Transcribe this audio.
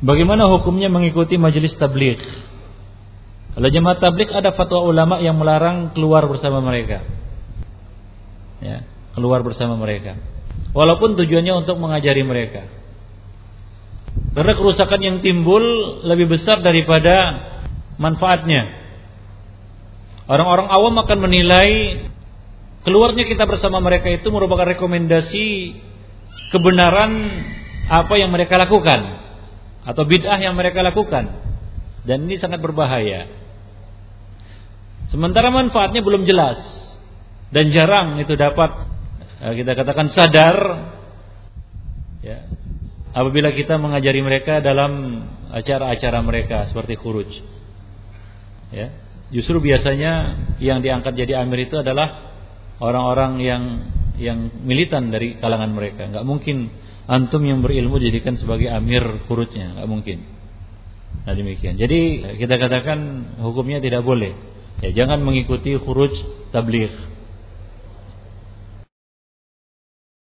Bagaimana hukumnya mengikuti majelis tabligh? Kalau jemaah tabligh ada fatwa ulama yang melarang keluar bersama mereka. Ya, keluar bersama mereka. Walaupun tujuannya untuk mengajari mereka. Karena kerusakan yang timbul lebih besar daripada manfaatnya. Orang-orang awam akan menilai keluarnya kita bersama mereka itu merupakan rekomendasi kebenaran apa yang mereka lakukan atau bid'ah yang mereka lakukan. Dan ini sangat berbahaya. Sementara manfaatnya belum jelas dan jarang itu dapat eh, kita katakan sadar ya apabila kita mengajari mereka dalam acara-acara mereka seperti khuruj ya justru biasanya yang diangkat jadi amir itu adalah orang-orang yang yang militan dari kalangan mereka nggak mungkin antum yang berilmu jadikan sebagai amir khurujnya, nggak mungkin. Nah demikian. Jadi kita katakan hukumnya tidak boleh. Ya, jangan mengikuti khuruj tabligh.